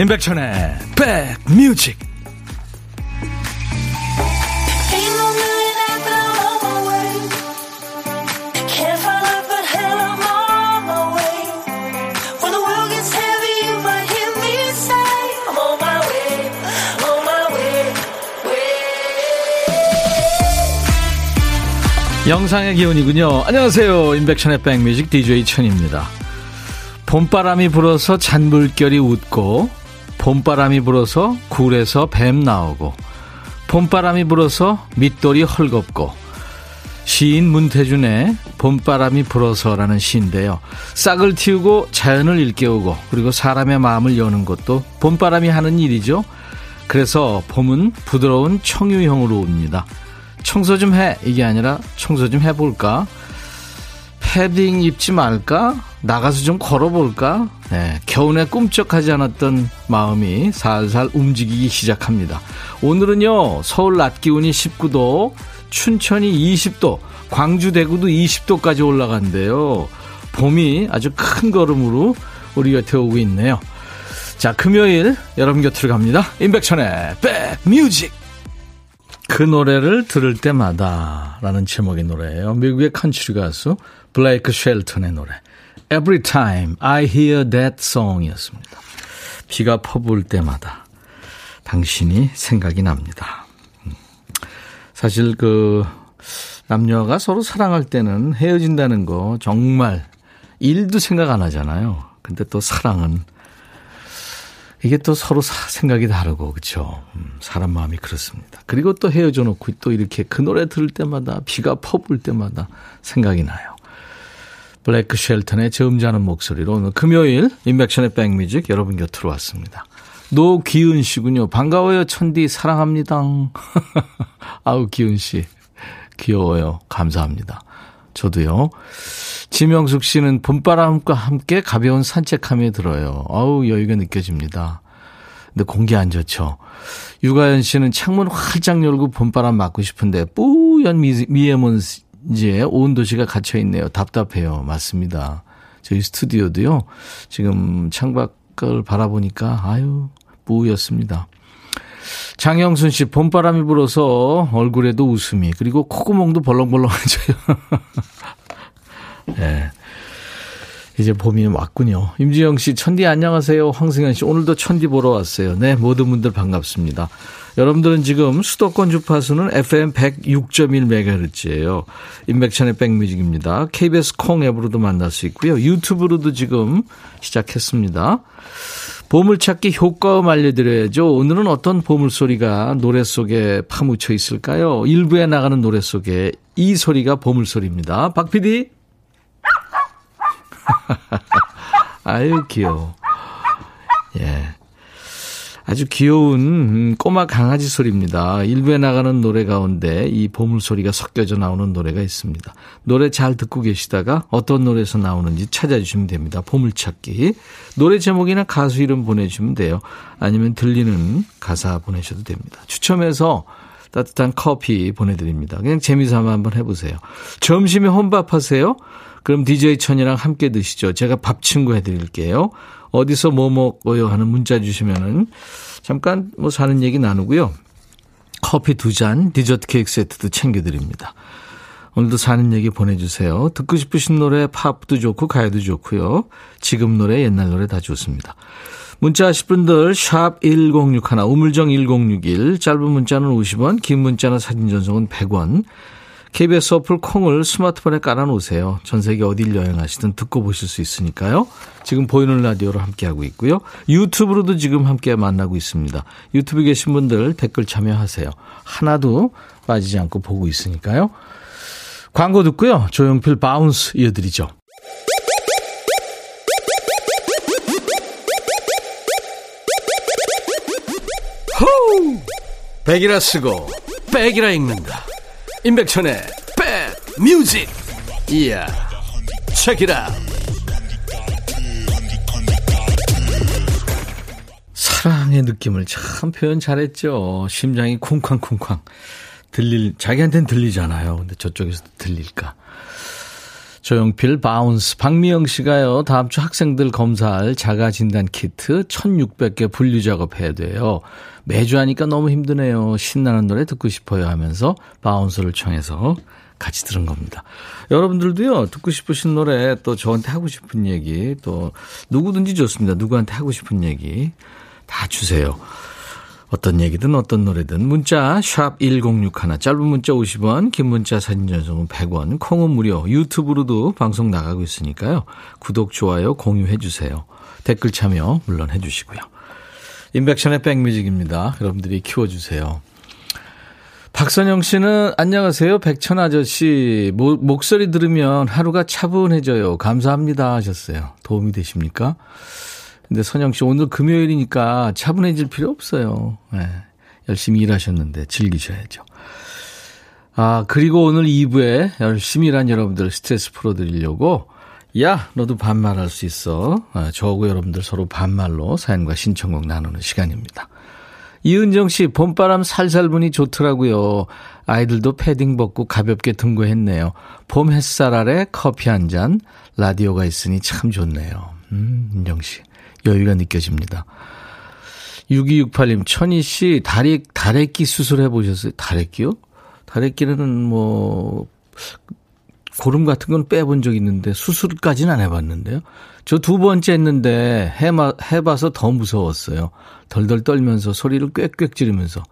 임백천의 백뮤직 영상의 기운이군요. 안녕하세요. 임백천의 백뮤직 DJ 천입니다. 봄바람이 불어서 잔물결이 웃고 봄바람이 불어서 굴에서 뱀 나오고 봄바람이 불어서 밑돌이 헐겁고 시인 문태준의 봄바람이 불어서라는 시인데요. 싹을 틔우고 자연을 일깨우고 그리고 사람의 마음을 여는 것도 봄바람이 하는 일이죠. 그래서 봄은 부드러운 청유형으로 옵니다. 청소 좀 해. 이게 아니라 청소 좀 해볼까? 패딩 입지 말까? 나가서 좀 걸어볼까? 네, 겨우내 꿈쩍하지 않았던 마음이 살살 움직이기 시작합니다. 오늘은요, 서울 낮 기온이 19도, 춘천이 20도, 광주 대구도 20도까지 올라간대요. 봄이 아주 큰 걸음으로 우리 곁에 오고 있네요. 자, 금요일 여러분 곁으로 갑니다. 임백천의 백뮤직. 그 노래를 들을 때마다 라는 제목의 노래예요. 미국의 컨츄리 가수 블레이크 쉘턴의 노래. Every time I hear that song 이었습니다. 비가 퍼부을 때마다 당신이 생각이 납니다. 음. 사실 그 남녀가 서로 사랑할 때는 헤어진다는 거 정말 일도 생각 안 하잖아요. 근데 또 사랑은 이게 또 서로 생각이 다르고 그렇죠. 음, 사람 마음이 그렇습니다. 그리고 또 헤어져 놓고 또 이렇게 그 노래 들을 때마다 비가 퍼부을 때마다 생각이 나요. 블레이크 쉘턴의 점잖은 목소리로 오늘 금요일 임백천의 백뮤직 여러분 곁으로 왔습니다. 노기은 씨군요. 반가워요. 천디 사랑합니다. 아우 기은 씨 귀여워요. 감사합니다. 저도요. 지명숙 씨는 봄바람과 함께 가벼운 산책하며 들어요. 아우 여유가 느껴집니다. 근데 공기 안 좋죠. 유가연 씨는 창문 활짝 열고 봄바람 맞고 싶은데 뿌연 미, 미에먼 이제 온 도시가 갇혀 있네요. 답답해요. 맞습니다. 저희 스튜디오도요. 지금 창밖을 바라보니까 아유 뿌였습니다. 장영순 씨 봄바람이 불어서 얼굴에도 웃음이 그리고 콧구멍도 벌렁벌렁해져요. 네. 이제 봄이 왔군요. 임지영 씨, 천디 안녕하세요. 황승현 씨, 오늘도 천디 보러 왔어요. 네, 모든 분들 반갑습니다. 여러분들은 지금 수도권 주파수는 FM 106.1MHz예요. 인백천의 백뮤직입니다. KBS 콩 앱으로도 만날 수 있고요. 유튜브로도 지금 시작했습니다. 보물찾기 효과음 알려드려야죠. 오늘은 어떤 보물소리가 노래 속에 파묻혀 있을까요? 일부에 나가는 노래 속에 이 소리가 보물소리입니다. 박 PD. 아유, 귀여워. 예. 아주 귀여운 음, 꼬마 강아지 소리입니다. 일부에 나가는 노래 가운데 이 보물 소리가 섞여져 나오는 노래가 있습니다. 노래 잘 듣고 계시다가 어떤 노래에서 나오는지 찾아주시면 됩니다. 보물찾기. 노래 제목이나 가수 이름 보내주시면 돼요. 아니면 들리는 가사 보내셔도 됩니다. 추첨해서 따뜻한 커피 보내드립니다. 그냥 재미삼아 한번 해보세요. 점심에 혼밥 하세요? 그럼 DJ 천이랑 함께 드시죠. 제가 밥 친구 해드릴게요. 어디서 뭐 먹어요 하는 문자 주시면은 잠깐 뭐 사는 얘기 나누고요. 커피 두 잔, 디저트 케이크 세트도 챙겨드립니다. 오늘도 사는 얘기 보내주세요. 듣고 싶으신 노래 팝도 좋고 가요도 좋고요. 지금 노래 옛날 노래 다 좋습니다. 문자 하실 분들 샵 1061, 우물정 1061, 짧은 문자는 50원, 긴 문자나 사진 전송은 100원. KBS 어플 콩을 스마트폰에 깔아놓으세요. 전 세계 어딜 여행하시든 듣고 보실 수 있으니까요. 지금 보이는 라디오로 함께하고 있고요. 유튜브로도 지금 함께 만나고 있습니다. 유튜브 계신 분들 댓글 참여하세요. 하나도 빠지지 않고 보고 있으니까요. 광고 듣고요. 조용필 Bounce 이어드리죠. 호우! 백이라 쓰고 백이라 읽는다. 임백천의 백뮤직 이야 책이라 사랑의 느낌을 참 표현 잘했죠. 심장이 쿵쾅쿵쾅. 들릴 자기한테는 들리잖아요. 근데 저쪽에서도 들릴까 조용필 Bounce 박미영 씨가요. 다음 주 학생들 검사할 자가 진단 키트 1600개 분류 작업해야 돼요. 매주 하니까 너무 힘드네요. 신나는 노래 듣고 싶어요 하면서 Bounce를 청해서 같이 들은 겁니다. 여러분들도요, 듣고 싶으신 노래, 또 저한테 하고 싶은 얘기, 또 누구든지 좋습니다. 누구한테 하고 싶은 얘기 다 주세요. 어떤 얘기든 어떤 노래든 문자 샵 1061, 짧은 문자 50원, 긴 문자 사진 전송은 100원, 콩은 무료, 유튜브로도 방송 나가고 있으니까요. 구독, 좋아요, 공유해 주세요. 댓글 참여 물론 해 주시고요. 인백션의 백뮤직입니다. 여러분들이 키워주세요. 박선영 씨는 안녕하세요. 백천 아저씨. 모, 목소리 들으면 하루가 차분해져요. 감사합니다 하셨어요. 도움이 되십니까? 근데 선영 씨 오늘 금요일이니까 차분해질 필요 없어요. 네, 열심히 일하셨는데 즐기셔야죠. 아, 그리고 오늘 2부에 열심히 일한 여러분들 스트레스 풀어드리려고 야, 너도 반말할 수 있어. 아, 저하고 여러분들 서로 반말로 사연과 신청곡 나누는 시간입니다. 이은정 씨, 봄바람 살살 부니 좋더라고요. 아이들도 패딩 벗고 가볍게 등교했네요. 봄 햇살 아래 커피 한 잔, 라디오가 있으니 참 좋네요. 음, 은정 씨. 여유가 느껴집니다. 6268님, 천희 씨, 다리, 다래끼 수술해 보셨어요? 다래끼요? 다래끼는 뭐, 고름 같은 건 빼본 적 있는데 수술까지는 안 해봤는데요. 저 두 번째 했는데 해마, 해봐서 더 무서웠어요. 덜덜 떨면서 소리를 꽥꽥 지르면서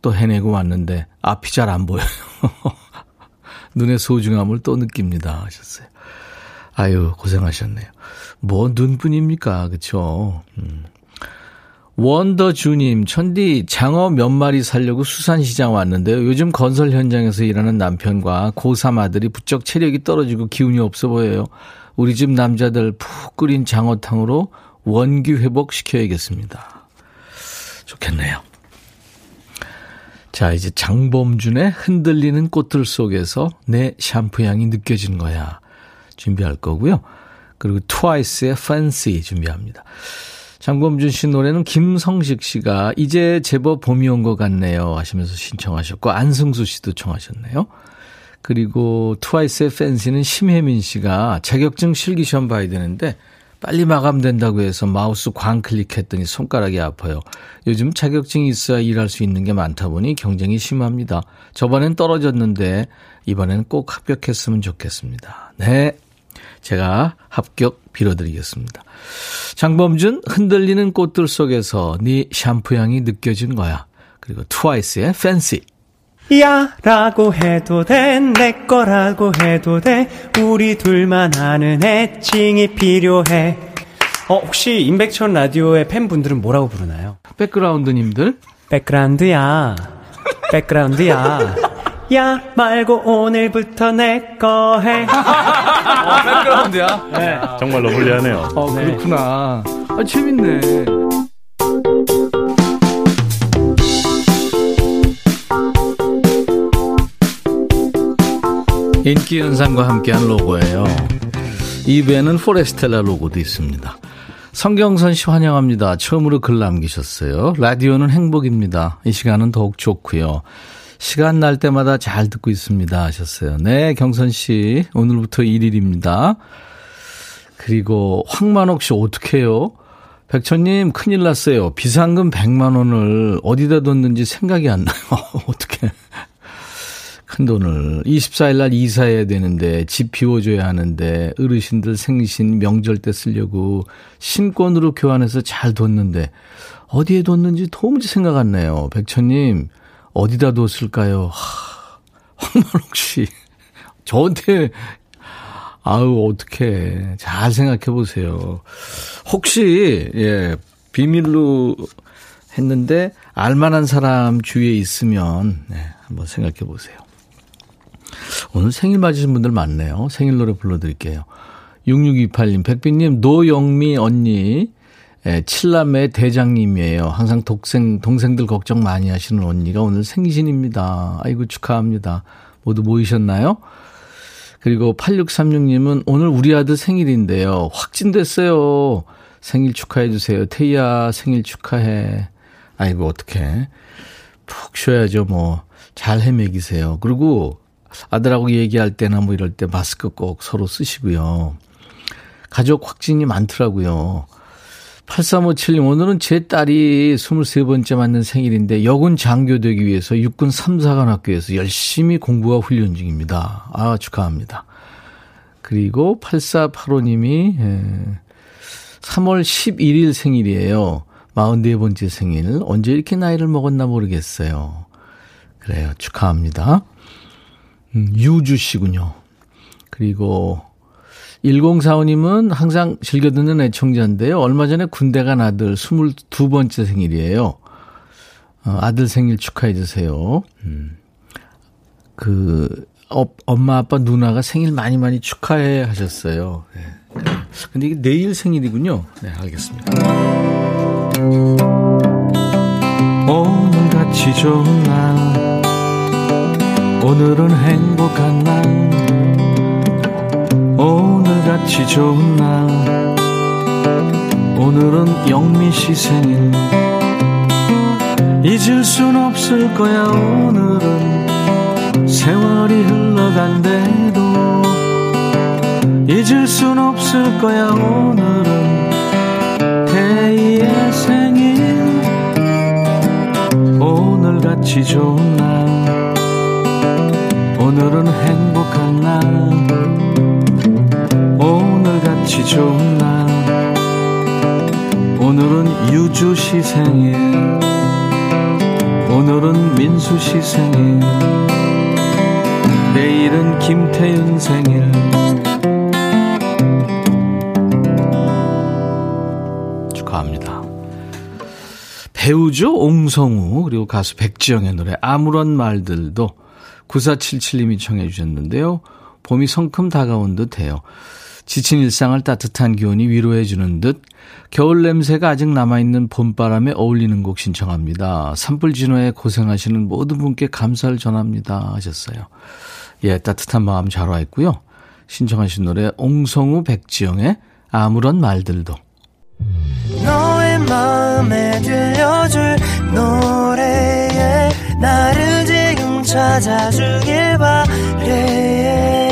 또 해내고 왔는데 앞이 잘 안 보여요. 눈의 소중함을 또 느낍니다 하셨어요. 아유 고생하셨네요. 뭐 눈뿐입니까 그쵸 음. 원더주님, 천디, 장어 몇 마리 살려고 수산시장 왔는데요. 요즘 건설 현장에서 일하는 남편과 고3 아들이 부쩍 체력이 떨어지고 기운이 없어 보여요. 우리 집 남자들 푹 끓인 장어탕으로 원기 회복시켜야겠습니다. 좋겠네요. 자, 이제 장범준의 흔들리는 꽃들 속에서 내 샴푸 향이 느껴진 거야. 준비할 거고요. 그리고 트와이스의 Fancy 준비합니다. 장범준 씨 노래는 김성식 씨가 이제 제법 봄이 온 것 같네요 하시면서 신청하셨고 안승수 씨도 청하셨네요. 그리고 트와이스의 팬시는 심혜민 씨가 자격증 실기 시험 봐야 되는데 빨리 마감된다고 해서 마우스 광 클릭했더니 손가락이 아파요. 요즘 자격증이 있어야 일할 수 있는 게 많다 보니 경쟁이 심합니다. 저번엔 떨어졌는데 이번엔 꼭 합격했으면 좋겠습니다. 네. 제가 합격 빌어드리겠습니다. 장범준 흔들리는 꽃들 속에서 네 샴푸 향이 느껴진 거야. 그리고 트와이스의 팬시. 야 라고 해도 돼 내 거라고 해도 돼 우리 둘만 아는 애칭이 필요해 어 혹시 임백천 라디오의 팬분들은 뭐라고 부르나요? 백그라운드님들 백그라운드야 백그라운드야 야 말고 오늘부터 내 거 해. 어, 백그라운드야. 네. 정말로 불리하네요. 어, 그렇구나. 아, 재밌네. 인기 현상과 함께한 로고예요. 이배는 포레스텔라 로고도 있습니다. 성경선 씨 환영합니다. 처음으로 글 남기셨어요. 라디오는 행복입니다. 이 시간은 더욱 좋고요. 시간 날 때마다 잘 듣고 있습니다 하셨어요. 네, 경선 씨. 오늘부터 1일입니다. 그리고 황만옥 씨 어떡해요? 백천님 큰일 났어요. 비상금 100만 원을 어디다 뒀는지 생각이 안 나요. 어떻게? 큰 돈을 24일 날 이사해야 되는데 집 비워줘야 하는데 어르신들 생신 명절 때 쓰려고 신권으로 교환해서 잘 뒀는데 어디에 뒀는지 도무지 생각 안 나요. 백천님 어디다 뒀을까요? 하, 황만옥 씨. 저한테, 아우, 어떡해. 잘 생각해 보세요. 혹시, 예, 비밀로 했는데, 알만한 사람 주위에 있으면, 네, 한번 생각해 보세요. 오늘 생일 맞으신 분들 많네요. 생일 노래 불러드릴게요. 6628님, 백빈님, 노영미 언니, 예, 칠남의 대장님이에요. 항상 동생, 동생들 걱정 많이 하시는 언니가 오늘 생신입니다. 아이고, 축하합니다. 모두 모이셨나요? 그리고 8636님은 오늘 우리 아들 생일인데요. 확진됐어요. 생일 축하해주세요. 태희야, 생일 축하해. 아이고, 어떡해. 푹 쉬어야죠, 뭐. 잘 헤매기세요. 그리고 아들하고 얘기할 때나 뭐 이럴 때 마스크 꼭 서로 쓰시고요. 가족 확진이 많더라고요. 8357님, 오늘은 제 딸이 23번째 맞는 생일인데 여군 장교되기 위해서 육군 3, 4관 학교에서 열심히 공부와 훈련 중입니다. 아, 축하합니다. 그리고 8485님이 3월 11일 생일이에요. 44번째 생일. 언제 이렇게 나이를 먹었나 모르겠어요. 그래요. 축하합니다. 음, 유주 씨군요. 그리고 1045님은 항상 즐겨 듣는 애청자인데요. 얼마 전에 군대 간 아들 22번째 생일이에요. 어, 아들 생일 축하해 주세요. 음. 그, 어, 엄마, 아빠, 누나가 생일 많이 많이 축하해 하셨어요. 네. 근데 이게 내일 생일이군요. 네, 알겠습니다. 오늘 같이 좋은 날, 오늘은 행복한 날, 오늘같이 좋은 날, 오늘은 영미 씨 생일. 잊을 순 없을 거야, 오늘은. 세월이 흘러간대도. 잊을 순 없을 거야 오늘은. 태희의 생일. 오늘같이 좋은 날. 오늘은 행복한 날 같이 좋은 날 오늘은 유주 시 생일 오늘은 민수 시 생일 내일은 김태윤 생일 배우죠. 옹성우 그리고 가수 백지영의 노래 아무런 말들도 9477님이 청해 주셨는데요. 봄이 성큼 다가온 듯해요. 지친 일상을 따뜻한 기온이 위로해 주는 듯 겨울 냄새가 아직 남아있는 봄바람에 어울리는 곡 신청합니다. 산불 진화에 고생하시는 모든 분께 감사를 전합니다 하셨어요. 예, 따뜻한 마음 잘 와 있고요. 신청하신 노래 옹성우 백지영의 아무런 말들도 너의 마음에 들려줄 노래에 나를 지금 찾아주길 바래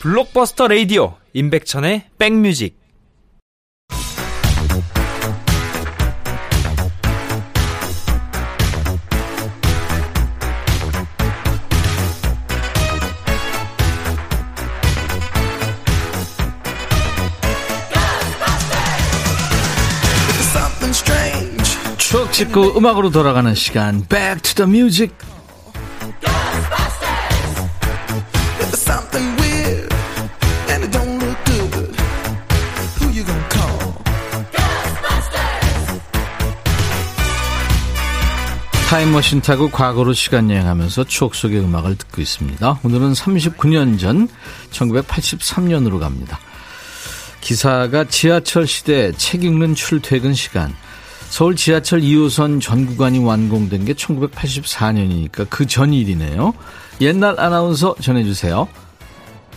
블록버스터 레이디오 임백천의 백뮤직. 추억 찍고 음악으로 돌아가는 시간. Back to the Music 타임머신 타고 과거로 시간 여행하면서 추억 속의 음악을 듣고 있습니다. 오늘은 39년 전 1983년으로 갑니다. 기사가 지하철 시대 책 읽는 출퇴근 시간 서울 지하철 2호선 전 구간이 완공된 게 1984년이니까 그 전일이네요. 옛날 아나운서 전해주세요.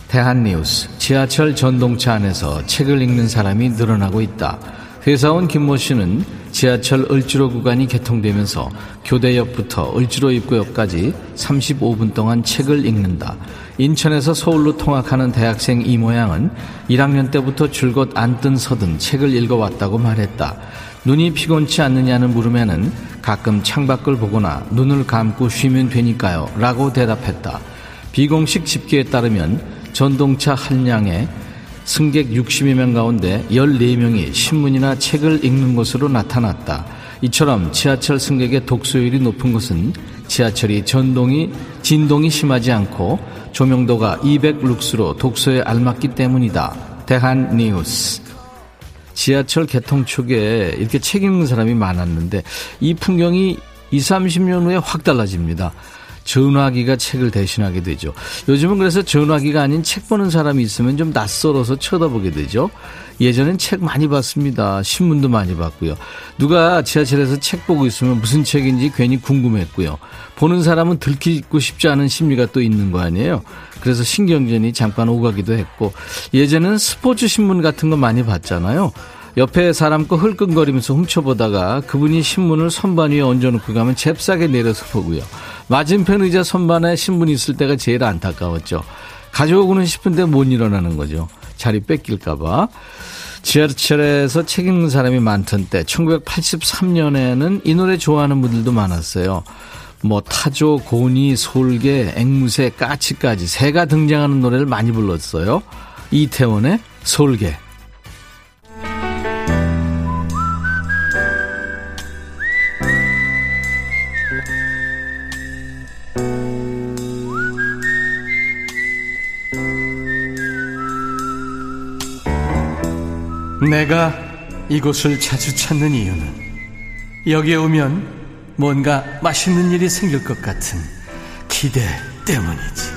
대한뉴스. 지하철 전동차 안에서 책을 읽는 사람이 늘어나고 있다. 회사원 김모 씨는 지하철 을지로 구간이 개통되면서 교대역부터 을지로 입구역까지 35분 동안 책을 읽는다. 인천에서 서울로 통학하는 대학생 이 모양은 1학년 때부터 줄곧 앉든 서든 책을 읽어왔다고 말했다. 눈이 피곤치 않느냐는 물으면은 가끔 창밖을 보거나 눈을 감고 쉬면 되니까요. 라고 대답했다. 비공식 집계에 따르면 전동차 한 량에 승객 60여 명 가운데 14명이 신문이나 책을 읽는 것으로 나타났다. 이처럼 지하철 승객의 독서율이 높은 것은 지하철이 전동이, 진동이 심하지 않고 조명도가 200 룩스로 독서에 알맞기 때문이다. 대한 뉴스. 지하철 개통 초기에 이렇게 책 읽는 사람이 많았는데 이 풍경이 20, 30년 후에 확 달라집니다. 전화기가 책을 대신하게 되죠. 요즘은 그래서 전화기가 아닌 책 보는 사람이 있으면 좀 낯설어서 쳐다보게 되죠. 예전엔 책 많이 봤습니다. 신문도 많이 봤고요. 누가 지하철에서 책 보고 있으면 무슨 책인지 괜히 궁금했고요. 보는 사람은 들키고 싶지 않은 심리가 또 있는 거 아니에요. 그래서 신경전이 잠깐 오가기도 했고 예전에는 스포츠 신문 같은 거 많이 봤잖아요. 옆에 사람 거 흘끈거리면서 훔쳐보다가 그분이 신문을 선반 위에 얹어놓고 가면 잽싸게 내려서 보고요. 맞은편 의자 선반에 신문이 있을 때가 제일 안타까웠죠. 가져오고는 싶은데 못 일어나는 거죠. 자리 뺏길까봐. 지하철에서 책 읽는 사람이 많던 때 1983년에는 이 노래 좋아하는 분들도 많았어요. 뭐 타조, 고니, 솔개, 앵무새, 까치까지 새가 등장하는 노래를 많이 불렀어요. 이태원의 솔개. 내가 이곳을 자주 찾는 이유는 여기에 오면 뭔가 맛있는 일이 생길 것 같은 기대 때문이지.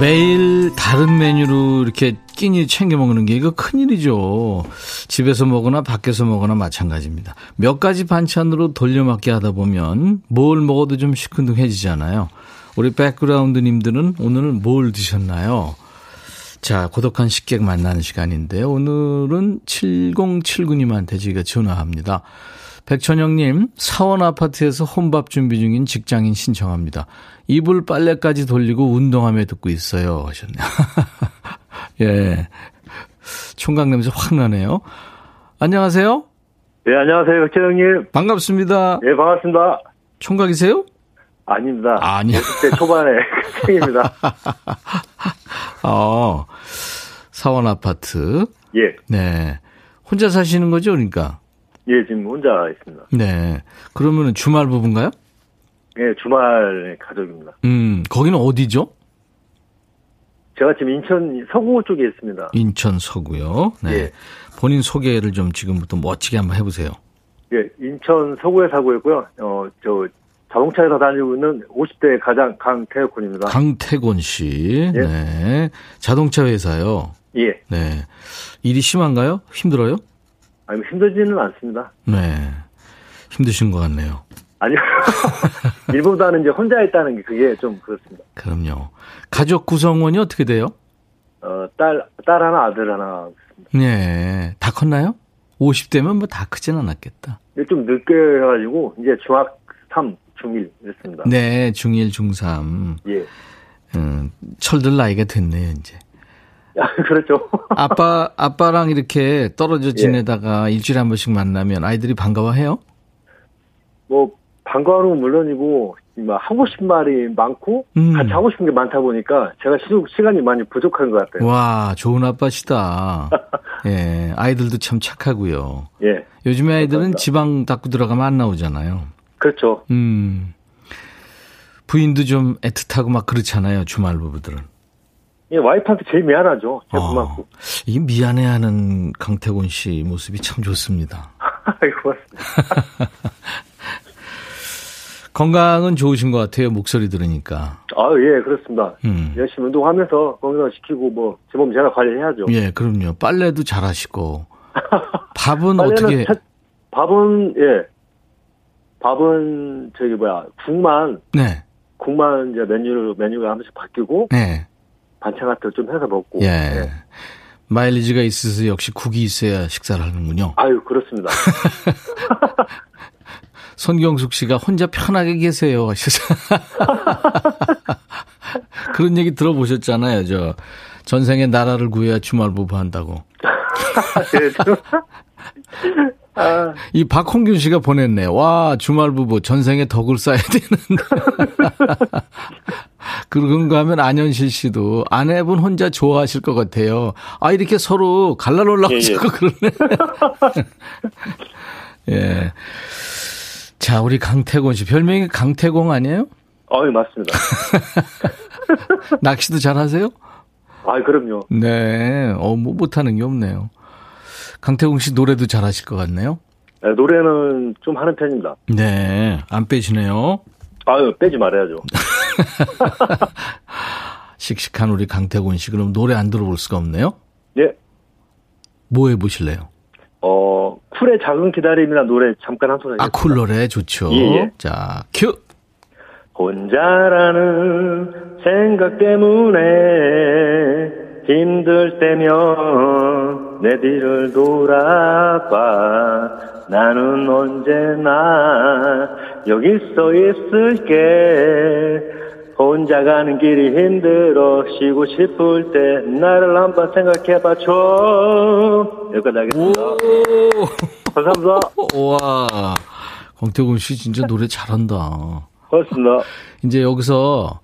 매일 다른 메뉴로 이렇게 끼니 챙겨 먹는 게 이거 큰일이죠. 집에서 먹거나 밖에서 먹거나 마찬가지입니다. 몇 가지 반찬으로 돌려막기 하다 보면 뭘 먹어도 좀 시큰둥해지잖아요. 우리 백그라운드님들은 오늘 뭘 드셨나요? 자, 고독한 식객 만나는 시간인데 오늘은 7079님한테 저희가 전화합니다. 백천영님, 사원 아파트에서 혼밥 준비 중인 직장인 신청합니다. 이불 빨래까지 돌리고 운동하며 듣고 있어요. 하셨네요. 예. 총각 냄새 확 나네요. 안녕하세요. 네, 안녕하세요. 백천영님. 반갑습니다. 네, 반갑습니다. 총각이세요? 아닙니다. 아니요. 50대 초반에 학생입니다. 어, 사원 아파트. 예. 네. 혼자 사시는 거죠, 그러니까? 예, 지금 혼자 있습니다. 네. 그러면 주말 부부인가요? 예, 주말 가족입니다. 음, 거기는 어디죠? 제가 지금 인천 서구 쪽에 있습니다. 인천 서구요. 네. 예. 본인 소개를 좀 지금부터 멋지게 한번 해보세요. 예, 인천 서구에 사고 있고요. 어, 저 자동차에서 다니고 있는 50대 가장 강태곤입니다. 강태곤 씨. 예. 네. 자동차 회사요. 예. 네. 일이 심한가요? 힘들어요? 아니, 힘들지는 않습니다. 네. 힘드신 것 같네요. 아니요. 일보다는 이제 혼자 있다는 게 그게 좀 그렇습니다. 그럼요. 가족 구성원이 어떻게 돼요? 어, 딸, 딸 하나, 아들 하나. 네. 다 컸나요? 50대면 뭐 다 크진 않았겠다. 좀 늦게 해가지고, 이제 중학 3, 중1 이랬습니다. 네. 중1, 중3. 예. 음, 철들 나이가 됐네요, 이제. 아, 그렇죠. 아빠, 아빠랑 이렇게 떨어져 예. 지내다가 일주일에 한 번씩 만나면 아이들이 반가워해요? 뭐, 방과후는 물론이고, 막 하고 싶은 말이 많고, 음. 같이 하고 싶은 게 많다 보니까, 제가 시, 시간이 많이 부족한 것 같아요. 와, 좋은 아빠시다. 예, 아이들도 참 착하고요. 예. 요즘에 아이들은 감사합니다. 지방 닦고 들어가면 안 나오잖아요. 그렇죠. 음. 부인도 좀 애틋하고 막 그렇잖아요, 주말 부부들은. 예, 와이프한테 제일 미안하죠. 제가 어, 고맙고. 이 미안해하는 강태곤 씨 모습이 참 좋습니다. 아이고, 고맙습니다. 건강은 좋으신 것 같아요, 목소리 들으니까. 아, 예, 그렇습니다. 음. 열심히 운동하면서 건강 지키고, 뭐, 제 몸 제가 관리해야죠. 예, 그럼요. 빨래도 잘 하시고. 밥은 빨래는 어떻게, 차- 밥은, 예. 밥은, 저기, 뭐야, 국만, 네, 국만 이제 메뉴로, 메뉴가 한 번씩 바뀌고, 네, 반찬 같은 거 좀 해서 먹고. 예. 마일리지가 있어서 역시 국이 있어야 식사를 하는군요. 아유, 그렇습니다. 손경숙 씨가 혼자 편하게 계세요 하셔서 그런 얘기 들어보셨잖아요. 저 전생에 나라를 구해야 주말 부부 한다고. 아, 이 박홍균 씨가 보냈네. 와 주말 부부 전생에 덕을 쌓아야 되는데. 그런가 하면 안현실 씨도 아내분 혼자 좋아하실 것 같아요. 아 이렇게 서로 갈라놓으려고 예, 예. 그러네. 예. 자 우리 강태곤 씨 별명이 강태공 아니에요? 어유 맞습니다. 낚시도 잘 하세요? 아, 그럼요. 네, 어, 뭐 못하는 게 없네요. 강태공 씨 노래도 잘 하실 것 같네요. 네, 노래는 좀 하는 편입니다. 네, 안 빼시네요. 아유, 빼지 말아야죠. 씩씩한 우리 강태곤 씨, 그럼 노래 안 들어볼 수가 없네요? 예. 뭐 해보실래요? 어, 쿨의 작은 기다림이나 노래 잠깐 한 소절. 아, 쿨 노래 좋죠. 예, 예. 자, 큐! 혼자라는 생각 때문에 힘들 때면 내 뒤를 돌아봐 나는 언제나 여기 서 있을게 혼자 가는 길이 힘들어 쉬고 싶을 때 나를 한번 생각해봐 줘 여기까지 하겠습니다 오! 감사합니다 와, 강태곤 씨 진짜 노래 잘한다. 고맙습니다 이제 여기서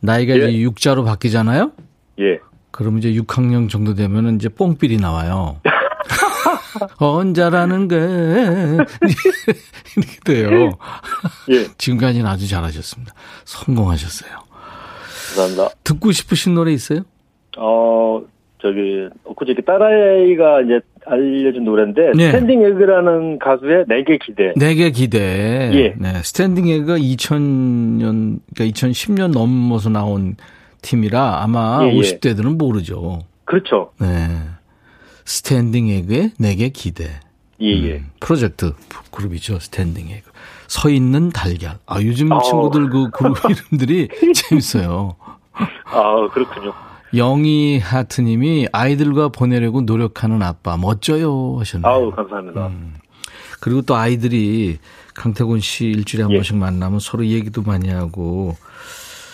나이가 예. 이제 6자로 바뀌잖아요? 예 그럼 이제 6학년 정도 되면은 이제 뽕삘이 나와요. 혼자라는 게 이렇게 돼요. 예, 지금까지는 아주 잘하셨습니다. 성공하셨어요. 감사합니다. 듣고 싶으신 노래 있어요? 어, 저기, 그저께 딸아이가 이제 알려준 노래인데, 네. Standing Egg라는 가수의 내게 기대. 내게 기대. 예. 네, Standing Egg가 2000년, 그러니까 2010년 넘어서 나온 팀이라 아마 예, 예. 50대들은 모르죠. 그렇죠. 네. Standing Egg의 내게 기대. 예, 예. 음, 프로젝트 그룹이죠. Standing Egg. 서 있는 달걀. 아, 요즘 어. 친구들 그 그룹 이름들이 재밌어요. 아, 그렇군요. 영희 하트님이 아이들과 보내려고 노력하는 아빠 멋져요 하셨네요. 아우, 감사합니다. 음. 그리고 또 아이들이 강태곤 씨 일주일에 한 예. 번씩 만나면 서로 얘기도 많이 하고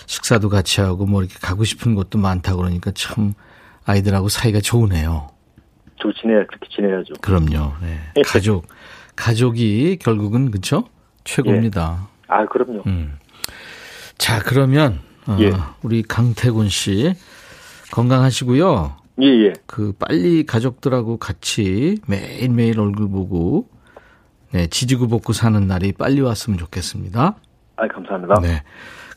식사도 같이 하고 뭐 이렇게 가고 싶은 곳도 많다 그러니까 참 아이들하고 사이가 좋으네요. 저 지내, 그렇게 지내야죠. 그럼요. 네. 가족 가족이 결국은 그쵸 최고입니다. 아, 그럼요. 음. 자 그러면 어, 예. 우리 강태곤 씨 건강하시고요. 예, 예. 그 빨리 가족들하고 같이 매일 매일 얼굴 보고 네, 지지고 볶고 사는 날이 빨리 왔으면 좋겠습니다. 아, 감사합니다. 네.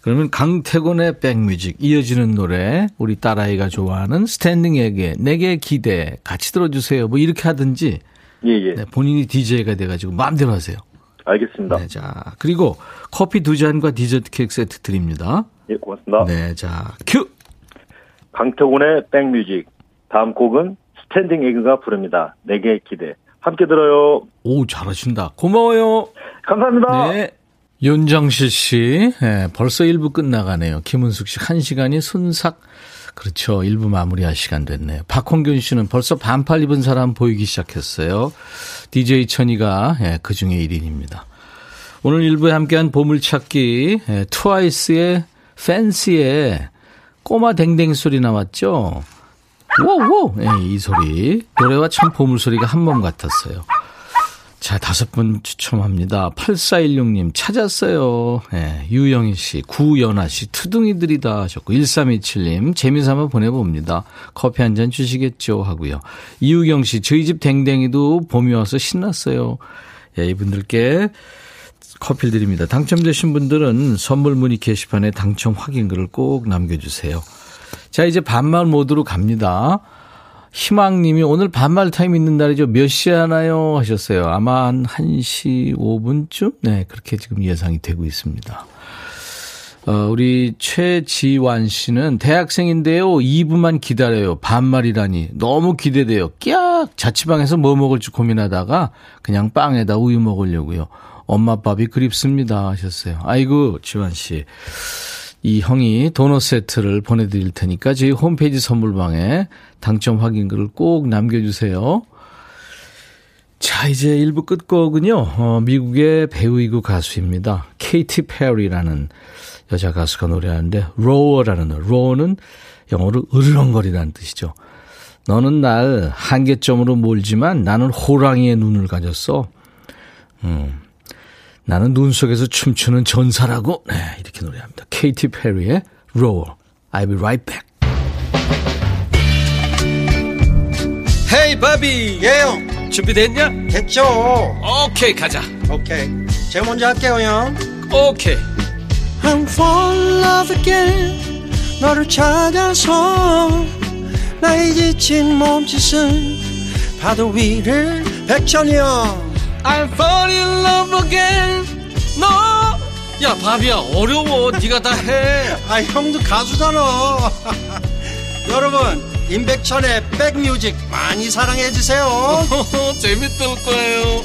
그러면 강태곤의 백뮤직 이어지는 노래 우리 딸아이가 좋아하는 스탠딩 에그 내게 기대 같이 들어주세요. 뭐 이렇게 하든지 예, 예. 네, 본인이 DJ가 돼가지고 마음대로 하세요. 알겠습니다. 네, 자 그리고 커피 두 잔과 디저트 케이크 세트 드립니다. 예, 고맙습니다. 네, 자 큐. 강태곤의 백뮤직. 다음 곡은 스탠딩 에그가 부릅니다. 내게 기대. 함께 들어요. 오 잘하신다. 고마워요. 감사합니다. 네. 윤정실 씨, 예, 벌써 1부 끝나가네요. 김은숙 씨, 1시간이 순삭. 그렇죠. 1부 마무리할 시간 됐네요. 박홍균 씨는 벌써 반팔 입은 사람 보이기 시작했어요. DJ 천이가 예, 그 중에 1인입니다. 오늘 1부에 함께한 보물찾기, 예, 트와이스의 팬시의 꼬마 댕댕 소리 나왔죠? 워워! 예, 이 소리. 노래와 참 보물소리가 한 몸 같았어요. 자, 다섯 분 추첨합니다. 8416님 찾았어요. 예, 유영희 씨, 구연아 씨, 투둥이들이다 하셨고, 1327님, 재미삼아 보내봅니다. 커피 한 잔 주시겠죠? 하고요. 이우경 씨, 저희 집 댕댕이도 봄이 와서 신났어요. 예, 이분들께 커피를 드립니다. 당첨되신 분들은 선물 문의 게시판에 당첨 확인글을 꼭 남겨주세요. 자, 이제 반말 모드로 갑니다. 희망님이 오늘 반말 타임 있는 날이죠. 몇 시에 하나요? 하셨어요. 아마 한 1시 5분쯤? 네, 그렇게 지금 예상이 되고 있습니다. 어, 우리 최지완 씨는 대학생인데요. 2분만 기다려요. 반말이라니. 너무 기대돼요. 깍! 자취방에서 뭐 먹을지 고민하다가 그냥 빵에다 우유 먹으려고요. 엄마 밥이 그립습니다. 하셨어요. 아이고, 지완 씨. 이 형이 도넛 세트를 보내드릴 테니까 저희 홈페이지 선물방에 당첨 확인글을 꼭 남겨주세요. 자, 이제 1부 끝곡은요, 어, 미국의 배우이고 가수입니다. 케이티 페리라는 여자 가수가 노래하는데, Roar라는. Roar는 영어로 으르렁거리라는 뜻이죠. 너는 날 한계점으로 몰지만 나는 호랑이의 눈을 가졌어. 음, 나는 눈 속에서 춤추는 전사라고. 네, 이렇게 노래합니다. 케이티 페리의 Roar. I'll be right back. 헤이 바비 예영 준비됐냐? 됐죠 오케이 가자 오케이 제가 먼저 할게요 형 오케이 I'm fall in love again 너를 찾아서 나의 지친 몸짓은 파도 위를 백천이 형 I'm fall in love again. 너야 바비야 어려워. 네가 다 해. 아 형도 가수잖아. 여러분 임백천의 백뮤직 많이 사랑해 주세요. 재밌을 거예요.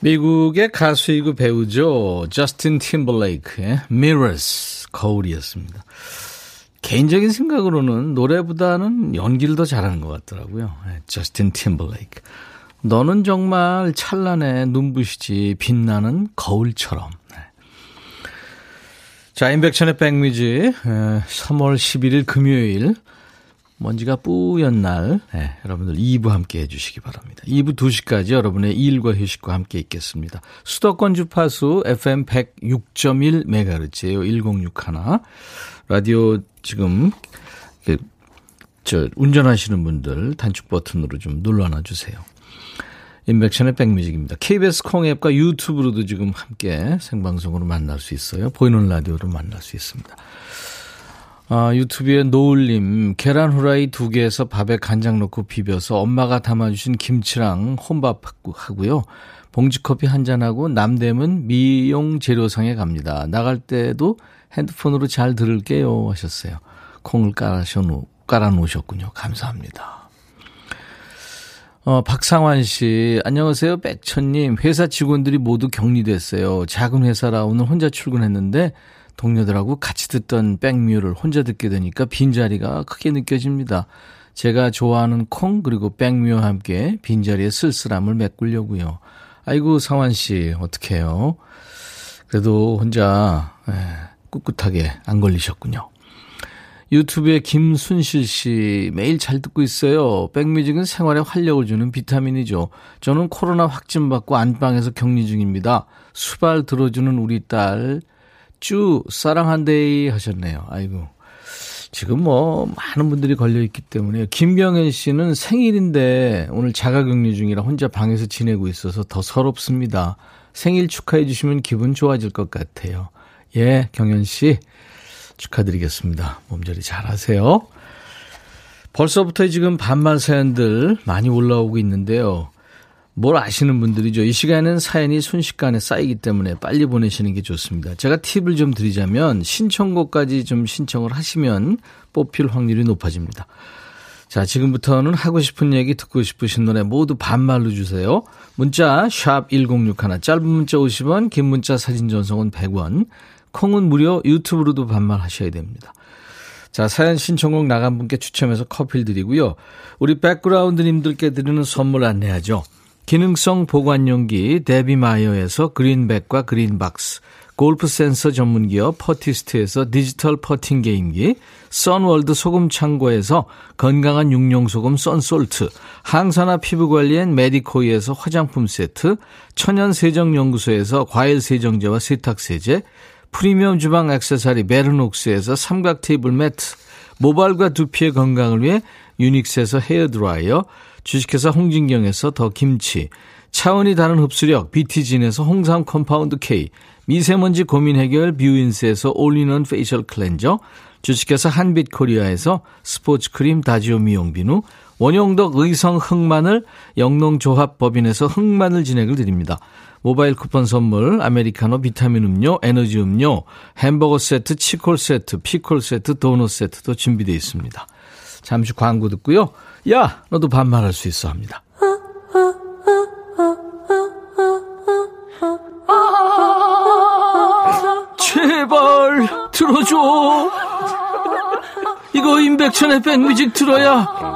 미국의 가수이고 배우죠. 저스틴 팀벌레이크의 Mirrors 거울이었습니다. 개인적인 생각으로는 노래보다는 연기를 더 잘하는 것 같더라고요. 네, 저스틴 팀벌레이크. 너는 정말 찬란해 눈부시지 빛나는 거울처럼. 네. 자, 인백천의 백뮤지 3월 11일 금요일 먼지가 뿌연 날 네, 여러분들 2부 함께 해주시기 바랍니다. 2부 2시까지 여러분의 일과 휴식과 함께 있겠습니다. 수도권 주파수 FM 106.1MHz예요. 1061. 라디오 지금 저 운전하시는 분들 단축 버튼으로 좀 눌러놔 주세요. 인백션의 백뮤직입니다. KBS 콩앱과 유튜브로도 지금 함께 생방송으로 만날 수 있어요. 보이는 라디오로 만날 수 있습니다. 아, 유튜브에 노을님, 계란 후라이 두 개에서 밥에 간장 넣고 비벼서 엄마가 담아주신 김치랑 혼밥 하고요. 봉지커피 한 잔하고 남대문 미용 재료상에 갑니다. 나갈 때도 핸드폰으로 잘 들을게요 하셨어요. 콩을 깔아놓, 깔아놓으셨군요. 감사합니다. 어, 박상환 씨, 안녕하세요. 백천님, 회사 직원들이 모두 격리됐어요. 작은 회사라 오늘 혼자 출근했는데 동료들하고 같이 듣던 백뮤를 혼자 듣게 되니까 빈자리가 크게 느껴집니다. 제가 좋아하는 콩 그리고 백뮤와 함께 빈자리에 쓸쓸함을 메꾸려고요. 아이고 상환 씨 어떡해요. 그래도 혼자 에, 꿋꿋하게 안 걸리셨군요. 유튜브에 김순실 씨 매일 잘 듣고 있어요. 백뮤직은 생활에 활력을 주는 비타민이죠. 저는 코로나 확진 받고 안방에서 격리 중입니다. 수발 들어주는 우리 딸 쭈 사랑한데이 하셨네요. 아이고. 지금 뭐 많은 분들이 걸려 있기 때문에 김경현 씨는 생일인데 오늘 자가격리 중이라 혼자 방에서 지내고 있어서 더 서럽습니다. 생일 축하해 주시면 기분 좋아질 것 같아요. 예, 경현 씨 축하드리겠습니다. 몸조리 잘 하세요. 벌써부터 지금 반말 사연들 많이 올라오고 있는데요. 뭘 아시는 분들이죠. 이 시간에는 사연이 순식간에 쌓이기 때문에 빨리 보내시는 게 좋습니다. 제가 팁을 좀 드리자면 신청곡까지 좀 신청을 하시면 뽑힐 확률이 높아집니다. 자, 지금부터는 하고 싶은 얘기 듣고 싶으신 노래 모두 반말로 주세요. 문자 1061, 짧은 문자 50원, 긴 문자 사진 전송은 100원. 콩은 무료 유튜브로도 반말하셔야 됩니다. 자, 사연 신청곡 나간 분께 추첨해서 커피를 드리고요. 우리 백그라운드님들께 드리는 선물 안내하죠. 기능성 보관용기 데비마이어에서 그린백과 그린박스, 골프 센서 전문기업 퍼티스트에서 디지털 퍼팅 게임기, 선월드 소금 창고에서 건강한 육룡소금 썬솔트, 항산화 피부관리엔 메디코이에서 화장품 세트, 천연 세정연구소에서 과일 세정제와 세탁세제, 프리미엄 주방 액세서리 베르녹스에서 삼각 테이블 매트, 모발과 두피의 건강을 위해 유닉스에서 헤어드라이어, 주식회사 홍진경에서 더 김치, 차원이 다른 흡수력 BT진에서 홍삼 compound K, 미세먼지 고민 해결 뷰인스에서 all-in-one facial cleanser, 주식회사 한빛코리아에서 스포츠 크림 다지오 미용 비누, 원용덕 의성 흑마늘 영농조합법인에서 흑마늘 진행을 드립니다. 모바일 쿠폰 선물, 아메리카노 비타민 음료, 에너지 음료, 햄버거 세트, 치콜 세트, 피콜 세트, 도넛 세트도 준비되어 있습니다. 잠시 광고 듣고요. 야, 너도 반말할 수 있어 합니다. 제발 들어줘. 이거 임백천의 백뮤직 들어야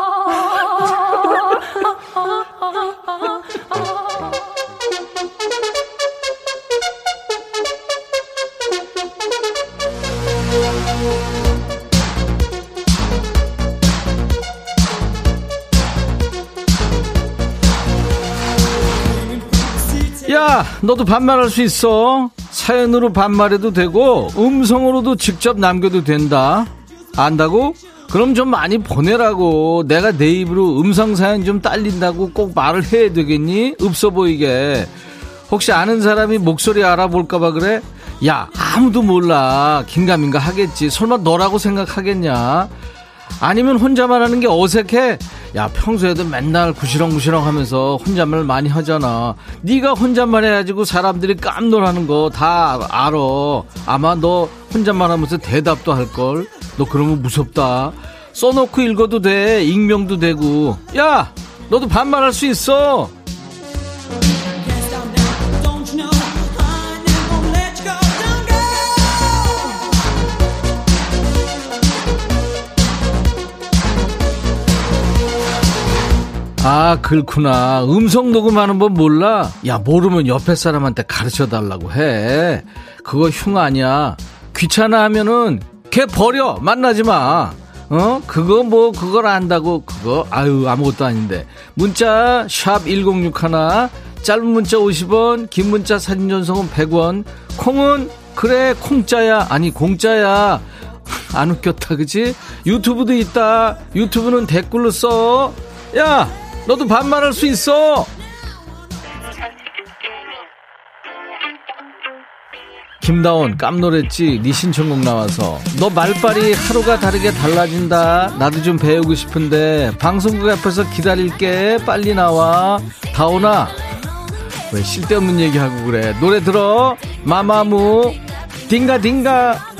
야, 너도 반말할 수 있어. 사연으로 반말해도 되고, 음성으로도 직접 남겨도 된다. 안다고? 그럼 좀 많이 보내라고. 내가 내 입으로 음성 사연 좀 딸린다고 꼭 말을 해야 되겠니? 없어 보이게. 혹시 아는 사람이 목소리 알아볼까봐 그래? 야, 아무도 몰라. 긴가민가 하겠지. 설마 너라고 생각하겠냐? 아니면 혼자만 하는 게 어색해? 야 평소에도 맨날 구시렁구시렁 하면서 혼잣말 많이 하잖아. 네가 혼잣말 해가지고 사람들이 깜놀하는 거 다 알아. 아마 너 혼잣말 하면서 대답도 할걸. 너 그러면 무섭다. 써놓고 읽어도 돼. 익명도 되고. 야 너도 반말할 수 있어 아, 그렇구나. 음성 녹음하는 법 몰라? 야, 모르면 옆에 사람한테 가르쳐 달라고 해. 그거 흉 아니야. 귀찮아 하면은 걔 버려. 만나지 마. 어? 그거 뭐, 그걸 안다고, 그거, 아유, 아무것도 아닌데. 문자, 샵 1061, 짧은 문자 50원, 긴 문자 사진 전송은 100원, 콩은, 그래, 콩짜야. 아니, 공짜야. 안 웃겼다, 그지? 유튜브도 있다. 유튜브는 댓글로 써. 야! 너도 반말할 수 있어. 김다원 깜놀했지? 네 신청곡 나와서. 너 말빨이 하루가 다르게 달라진다. 나도 좀 배우고 싶은데 방송국 앞에서 기다릴게. 빨리 나와. 다오나 왜 쓸데없는 얘기하고 그래? 노래 들어. 마마무. 딩가 딩가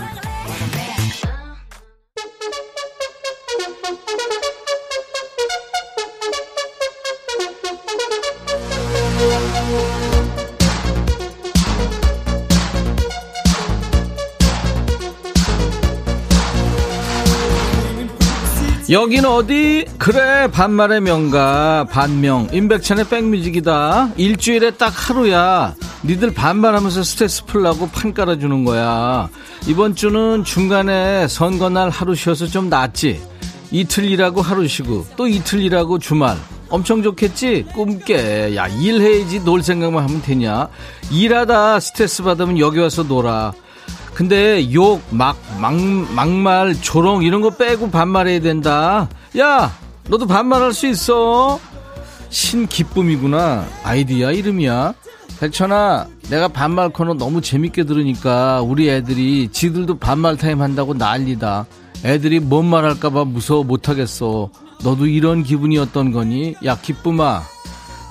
여긴 어디? 그래 반말의 명가 반명. 임백천의 백뮤직이다. 일주일에 딱 하루야. 니들 반말하면서 스트레스 풀라고 판 깔아주는 거야. 이번 주는 중간에 선거 날 하루 쉬어서 좀 낫지. 이틀 일하고 하루 쉬고 또 이틀 일하고 주말. 엄청 좋겠지? 꿈깨. 야 일해야지 놀 생각만 하면 되냐? 일하다 스트레스 받으면 여기 와서 놀아 근데 욕, 막, 막, 막말, 조롱 이런 거 빼고 반말해야 된다. 야, 너도 반말할 수 있어. 신기쁨이구나. 아이디야 이름이야. 백천아, 내가 반말 코너 너무 재밌게 들으니까 우리 애들이 지들도 반말 타임 한다고 난리다. 애들이 뭔 말 할까봐 무서워 못하겠어. 너도 이런 기분이었던 거니? 야, 기쁨아.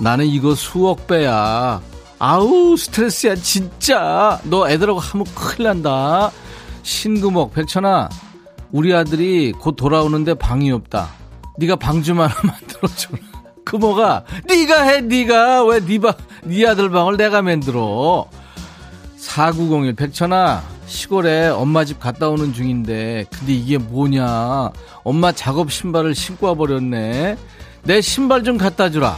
나는 이거 수억 배야. 아우 스트레스야 진짜. 너 애들하고 하면 큰일 난다. 신금옥 백천아 우리 아들이 곧 돌아오는데 방이 없다. 네가 방 좀 하나 만들어줘라. 금옥아 네가 해 네가. 왜 네방네 네 아들 방을 내가 만들어? 4901 백천아 시골에 엄마 집 갔다 오는 중인데 근데 이게 뭐냐? 엄마 작업 신발을 신고 와버렸네. 내 신발 좀 갖다 주라.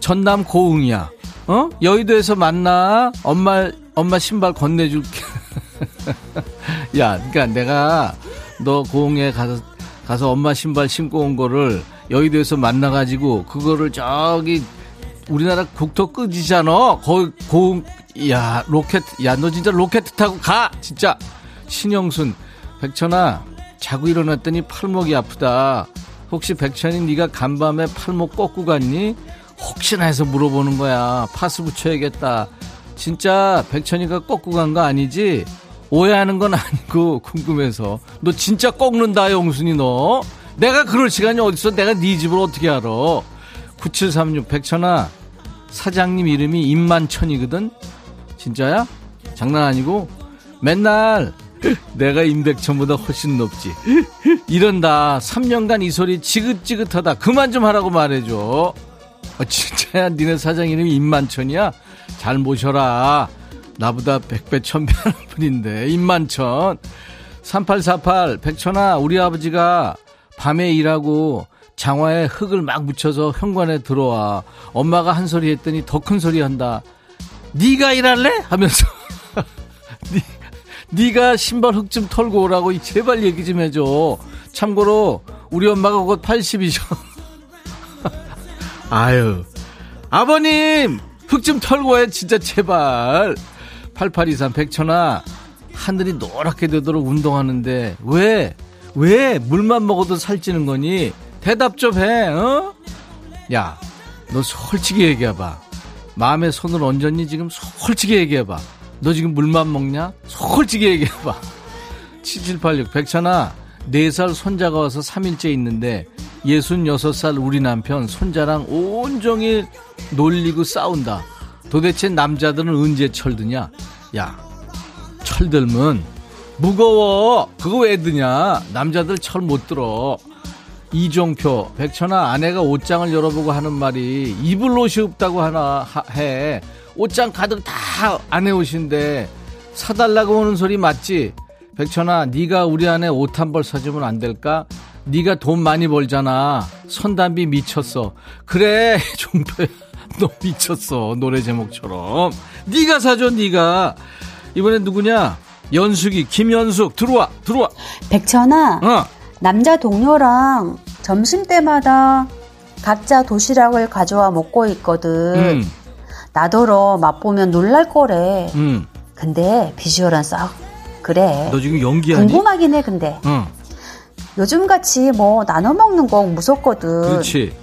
전남 고흥이야 어? 여의도에서 만나. 엄마, 엄마 신발 건네줄게. 야, 그니까 내가 너 고흥에 가서, 가서 엄마 신발 신고 온 거를 여의도에서 만나가지고 그거를 저기 우리나라 국토 끝이잖아. 거기 고흥, 야, 로켓, 야, 너 진짜 로켓 타고 가! 진짜. 신영순, 백천아, 자고 일어났더니 팔목이 아프다. 혹시 백천이 네가 간밤에 팔목 꺾고 갔니? 혹시나 해서 물어보는 거야. 파스 붙여야겠다. 진짜 백천이가 꺾고 간 거 아니지? 오해하는 건 아니고 궁금해서. 너 진짜 꺾는다, 영순이 너. 내가 그럴 시간이 어딨어? 내가 네 집을 어떻게 알아? 9736 백천아. 사장님 이름이 임만천이거든? 진짜야? 장난 아니고? 맨날 내가 임백천보다 훨씬 높지. 이런다. 3년간 이 소리 지긋지긋하다. 그만 좀 하라고 말해줘. 아, 진짜야? 니네 사장 이름이 임만천이야? 잘 모셔라. 나보다 백배 천배 하는 분인데, 임만천. 3848, 백천아, 우리 아버지가 밤에 일하고 장화에 흙을 막 묻혀서 현관에 들어와. 엄마가 한 소리 했더니 더 큰 소리 한다. 네가 일할래? 하면서. 네가 신발 흙 좀 털고 오라고 제발 얘기 좀 해줘. 참고로 우리 엄마가 곧 80이죠. 아유. 아버님! 흙 좀 털고 해, 진짜, 제발. 8823 백천아, 하늘이 노랗게 되도록 운동하는데, 왜, 왜 물만 먹어도 살찌는 거니? 대답 좀 해, 어? 야, 너 솔직히 얘기해봐. 마음에 손을 얹었니? 지금 솔직히 얘기해봐. 너 지금 물만 먹냐? 솔직히 얘기해봐. 7786 백천아 4살 손자가 와서 3일째 있는데 66살 우리 남편 손자랑 온종일 놀리고 싸운다. 도대체 남자들은 언제 철드냐? 야, 철들면 무거워. 그거 왜 드냐? 남자들 철 못 들어. 이종표, 백천아, 아내가 옷장을 열어보고 하는 말이 입을 옷이 없다고 하나 하- 해. 옷장 가득 다 아내 옷인데 사달라고 하는 소리 맞지? 백천아, 네가 우리 아내 옷한 벌 사주면 안 될까? 네가 돈 많이 벌잖아. 선담비 미쳤어. 그래, 종표야, 너 미쳤어. 노래 제목처럼. 네가 사줘, 네가. 이번엔 누구냐? 연숙이, 김연숙, 들어와, 들어와. 백천아, 어. 남자 동료랑 점심 때마다 각자 도시락을 가져와 먹고 있거든. 음, 나더러 맛보면 놀랄 거래. 음. 근데 비주얼은 썩 그래. 너 지금 연기하니? 궁금하긴 해 근데 응, 요즘 같이 뭐 나눠 먹는 거 무섭거든. 그렇지.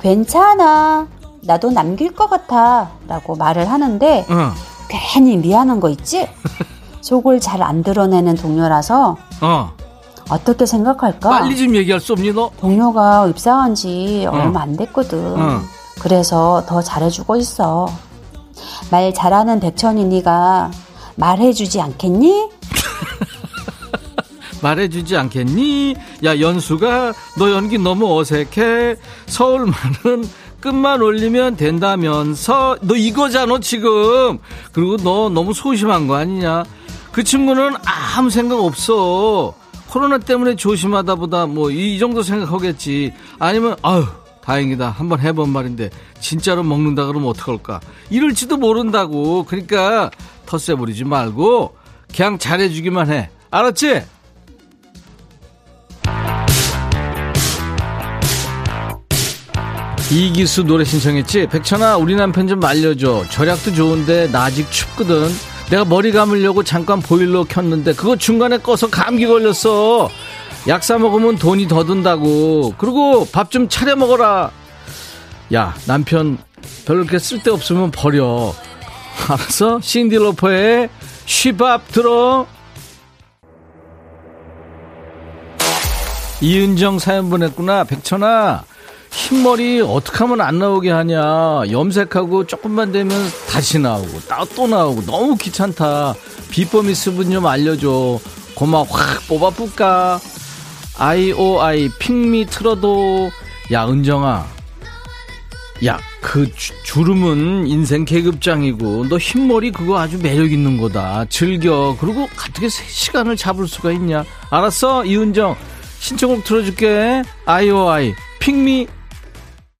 괜찮아. 나도 남길 것 같아 라고 말을 하는데 응, 괜히 미안한 거 있지? 속을 잘 안 드러내는 동료라서 어. 어떻게 생각할까? 빨리 좀 얘기할 수 없니, 너? 동료가 입사한 지 얼마 안 됐거든. 응. 그래서 더 잘해주고 있어. 말 잘하는 백천이 네가 말해주지 않겠니? 말해주지 않겠니? 야, 연수가, 너 연기 너무 어색해. 서울만은 끝만 올리면 된다면서. 너 이거잖아, 지금. 그리고 너 너무 소심한 거 아니냐? 그 친구는 아무 생각 없어. 코로나 때문에 조심하다 보다 뭐 이 정도 생각하겠지. 아니면, 아유, 다행이다. 한번 해본 말인데, 진짜로 먹는다 그러면 어떡할까? 이럴지도 모른다고. 그러니까, 텃세 부리지 말고, 그냥 잘해주기만 해. 알았지? 이기수 노래 신청했지? 백천아, 우리 남편 좀 말려줘. 절약도 좋은데, 나 아직 춥거든. 내가 머리 감으려고 잠깐 보일러 켰는데, 그거 중간에 꺼서 감기 걸렸어. 약 사 먹으면 돈이 더 든다고. 그리고 밥 좀 차려 먹어라. 야, 남편 별로 그렇게 쓸데없으면 버려. 알았어? 신디 로퍼의 쉬밥 들어. 이은정 사연 보냈구나. 백천아, 흰머리 어떻게 하면 안 나오게 하냐. 염색하고 조금만 되면 다시 나오고, 또, 또 나오고. 너무 귀찮다. 비법 있으면 좀 알려줘. 고마 확 뽑아볼까? IOI 핑미 틀어도. 야, 은정아. 야, 그 주, 주름은 인생 계급장이고, 너 흰머리 그거 아주 매력 있는 거다. 즐겨. 그리고 어떻게 시간을 잡을 수가 있냐. 알았어, 이은정. 신청곡 틀어줄게. 아이오아이 핑미.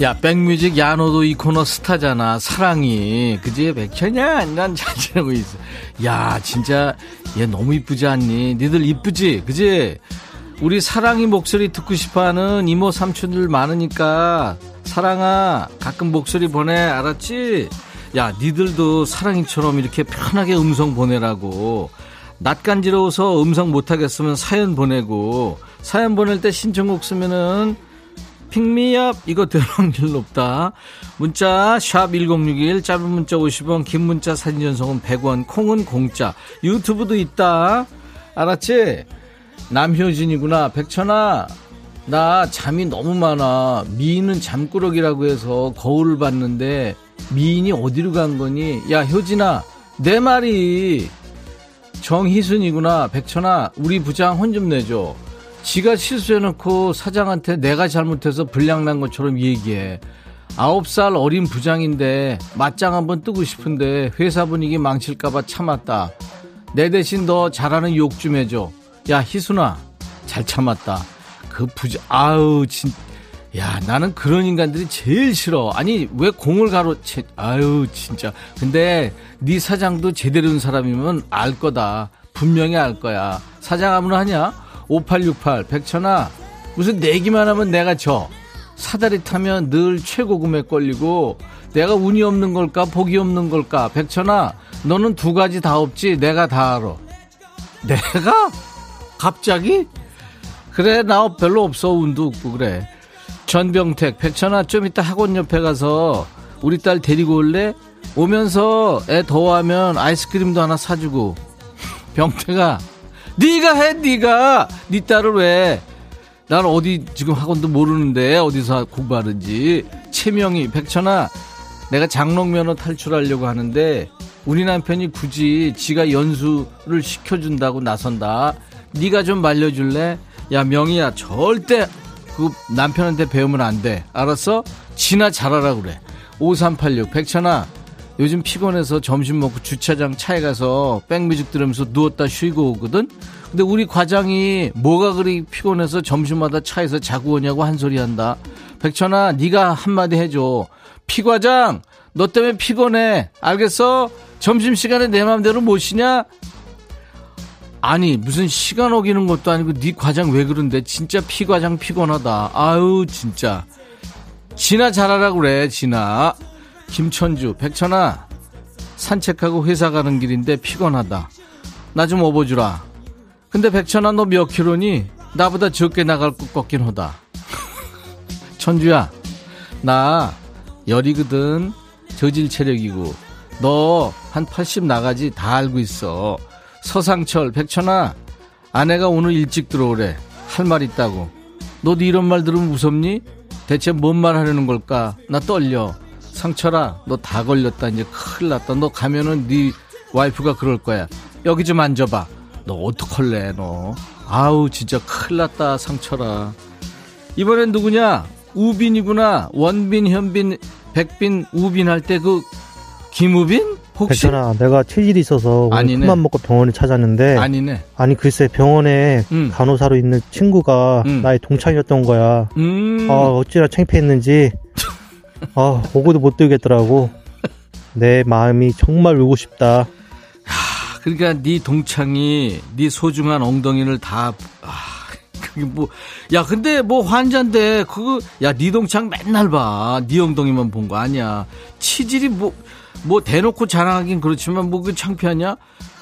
야, 백뮤직 야노도 이 코너 스타잖아. 사랑이. 그지? 백천이야? 난 잘 지내고 있어. 야, 진짜 얘 너무 이쁘지 않니? 니들 이쁘지? 그지? 우리 사랑이 목소리 듣고 싶어 하는 이모 삼촌들 많으니까 사랑아, 가끔 목소리 보내. 알았지? 야, 니들도 사랑이처럼 이렇게 편하게 음성 보내라고. 낯 간지러워서 음성 못하겠으면 사연 보내고 사연 보낼 때 신청곡 쓰면은 핑미업 이거 될 확률 높다. 문자 샵 1061 짧은 문자 50원 긴 문자 사진 전송은 100원 콩은 공짜 유튜브도 있다. 알았지? 남효진이구나. 백천아 나 잠이 너무 많아. 미인은 잠꾸러기라고 해서 거울을 봤는데 미인이 어디로 간 거니? 야 효진아 내 말이 정희순이구나. 백천아, 우리 부장 혼 좀 내줘. 지가 실수해놓고 사장한테 내가 잘못해서 불량난 것처럼 얘기해. 아홉 살 어린 부장인데 맞짱 한번 뜨고 싶은데 회사 분위기 망칠까봐 참았다. 내 대신 너 잘하는 욕 좀 해줘. 야, 희순아. 잘 참았다. 그 부장, 아우, 진, 야, 나는 그런 인간들이 제일 싫어. 아니, 왜 공을 가로채, 아유, 진짜. 근데, 네 사장도 제대로 된 사람이면 알 거다. 분명히 알 거야. 사장 아무나 하냐? 5868, 백천아, 무슨 내기만 하면 내가 져. 사다리 타면 늘 최고 금액 걸리고, 내가 운이 없는 걸까, 복이 없는 걸까? 백천아, 너는 두 가지 다 없지? 내가 다 알아. 내가? 갑자기? 그래, 나 별로 없어. 운도 없고, 그래. 전병택, 백천아, 좀 이따 학원 옆에 가서 우리 딸 데리고 올래? 오면서 애 더워하면 아이스크림도 하나 사주고. 병태가, 네가 해, 네가. 네 딸을 왜? 난 어디 지금 학원도 모르는데 어디서 공부하는지. 최명희, 백천아, 내가 장롱면허 탈출하려고 하는데 우리 남편이 굳이 지가 연수를 시켜준다고 나선다. 네가 좀 말려줄래? 야 명희야 절대 그 남편한테 배우면 안 돼. 알았어? 지나 잘하라 그래. 5386 백천아 요즘 피곤해서 점심 먹고 주차장 차에 가서 백뮤직 들으면서 누웠다 쉬고 오거든. 근데 우리 과장이 뭐가 그리 피곤해서 점심마다 차에서 자고 오냐고 한 소리 한다. 백천아 네가 한마디 해줘. 피과장 너 때문에 피곤해. 알겠어? 점심시간에 내 맘대로 못 쉬냐? 아니 무슨 시간 어기는 것도 아니고 네 과장 왜 그런데 진짜 피과장 피곤하다 아유 진짜 진아 잘하라 그래 진아 김천주 백천아 산책하고 회사 가는 길인데 피곤하다 나 좀 업어주라 근데 백천아 너 몇 킬로니 나보다 적게 나갈 것 같긴 하다 천주야 나 열이거든 저질 체력이고 너 한 80 나가지 다 알고 있어 서상철, 백천아, 아내가 오늘 일찍 들어오래. 할 말 있다고. 너도 이런 말 들으면 무섭니? 대체 뭔 말 하려는 걸까? 나 떨려. 상철아, 너 다 걸렸다. 이제 큰일 났다. 너 가면은 네 와이프가 그럴 거야. 여기 좀 앉아봐. 너 어떡할래, 너. 아우, 진짜 큰일 났다, 상철아. 이번엔 누구냐? 우빈이구나. 원빈, 현빈, 백빈, 우빈 할 때 그, 김우빈? 혹시? 괜찮아. 내가 체질이 있어서. 큰맘 먹고 병원에 찾았는데 아니네. 아니 글쎄 병원에 음. 간호사로 있는 친구가 음. 나의 동창이었던 거야. 음. 아 어찌나 창피했는지 아 오고도 못 들겠더라고. 내 마음이 정말 울고 싶다. 그러니까 네 동창이 네 소중한 엉덩이를 다 아, 그게 뭐 야 근데 뭐 환자인데 그거 야 네 동창 맨날 봐 네 엉덩이만 본 거 아니야. 치질이 뭐뭐 대놓고 자랑하긴 그렇지만 뭐 그 창피하냐?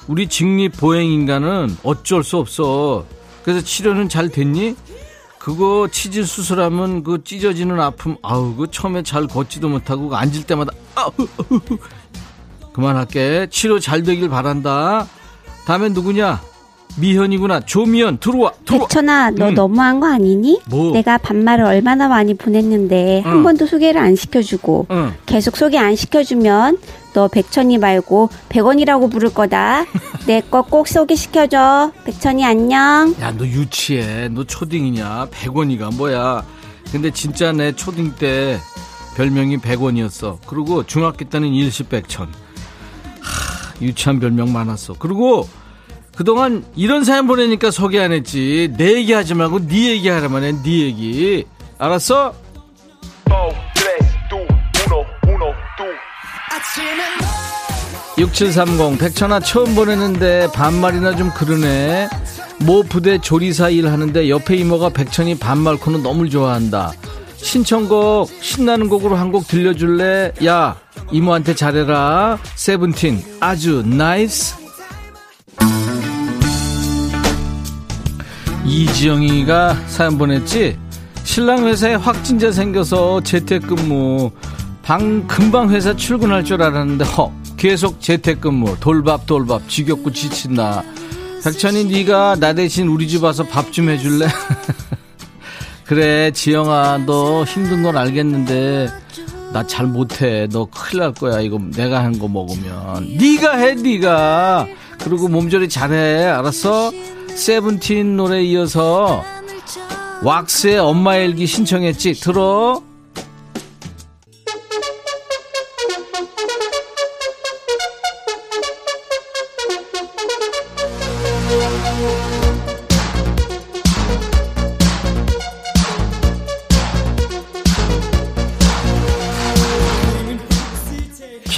우리 직립 보행 인간은 어쩔 수 없어. 그래서 치료는 잘 됐니 그거 치질 수술하면 그 찢어지는 아픔 아우 그 처음에 잘 걷지도 못하고 앉을 때마다 아우 그만할게. 치료 잘 되길 바란다. 다음엔 누구냐? 미현이구나. 조미현 들어와. 들어와. 백천아, 너 음. 너무한 거 아니니? 뭐? 내가 반말을 얼마나 많이 보냈는데 한 응. 번도 소개를 안 시켜주고 응. 계속 소개 안 시켜주면 너 백천이 말고 백원이라고 부를 거다. 내 거 꼭 소개시켜줘. 백천이 안녕. 야, 너 유치해. 너 초딩이냐? 백원이가 뭐야? 근데 진짜 내 초딩 때 별명이 백원이었어. 그리고 중학교 때는 일시백천. 하, 유치한 별명 많았어. 그리고 그동안 이런 사연 보내니까 소개 안 했지. 내 얘기 하지 말고 네 얘기 하라만 해. 네 얘기. 알았어? 6730 백천아 처음 보냈는데 반말이나 좀 그러네 모 부대 조리사 일 하는데 옆에 이모가 백천이 반말 코너 너무 좋아한다 신청곡 신나는 곡으로 한 곡 들려줄래 야 이모한테 잘해라 세븐틴 아주 NICE 이지영이가 사연 보냈지 신랑 회사에 확진자 생겨서 재택근무 방 금방 회사 출근할 줄 알았는데 허 계속 재택근무 돌밥 돌밥 지겹고 지친다 백천이 네가 나 대신 우리 집 와서 밥 좀 해줄래 그래 지영아 너 힘든 건 알겠는데 나 잘 못해. 너 큰일 날 거야. 이거 내가 한 거 먹으면. 네가 해, 네가. 그리고 몸조리 잘해. 알았어? 세븐틴 노래 이어서 왁스의 엄마 일기 신청했지. 들어.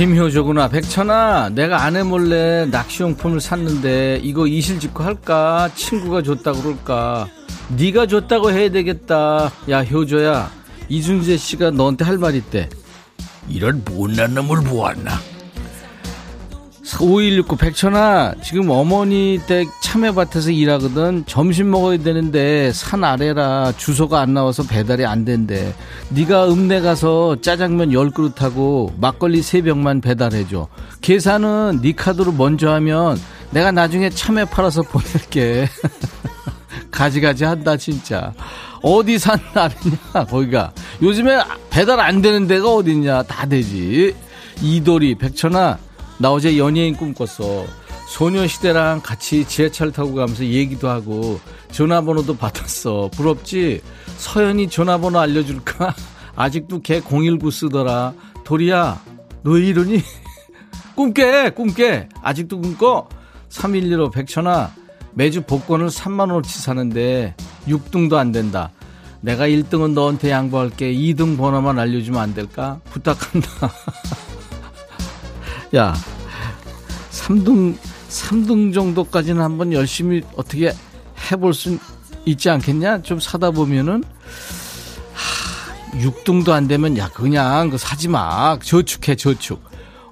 김효조구나. 백천아 내가 아내 몰래 낚시용품을 샀는데 이거 이실직고 할까? 친구가 줬다고 그럴까? 네가 줬다고 해야 되겠다. 야 효조야 이준재 씨가 너한테 할 말 있대. 이런 못난 놈을 보았나 5169 백천아 지금 어머니 댁 참외밭에서 일하거든. 점심 먹어야 되는데 산 아래라 주소가 안 나와서 배달이 안 된대. 네가 읍내 가서 짜장면 10그릇하고 막걸리 3병만 배달해줘. 계산은 네 카드로 먼저 하면 내가 나중에 참외 팔아서 보낼게. 가지가지 한다 진짜. 어디 산 아래냐 거기가. 요즘에 배달 안 되는 데가 어딨냐 다 되지. 이도리 백천아 나 어제 연예인 꿈꿨어. 소녀시대랑 같이 지하철 타고 가면서 얘기도 하고 전화번호도 받았어. 부럽지? 서연이 전화번호 알려줄까? 아직도 걔 019 쓰더라. 도리야, 너왜 이러니? 꿈깨, 꿈깨. 아직도 꿈꿔? 3115 백천아, 매주 복권을 3만원어치 사는데 6등도 안 된다. 내가 1등은 너한테 양보할게. 2등 번호만 알려주면 안 될까? 부탁한다. 야, 3등, 3등 정도까지는 한번 열심히 어떻게 해볼 수 있지 않겠냐? 좀 사다 보면은, 하, 6등도 안 되면, 야, 그냥 그 사지 마. 저축해, 저축.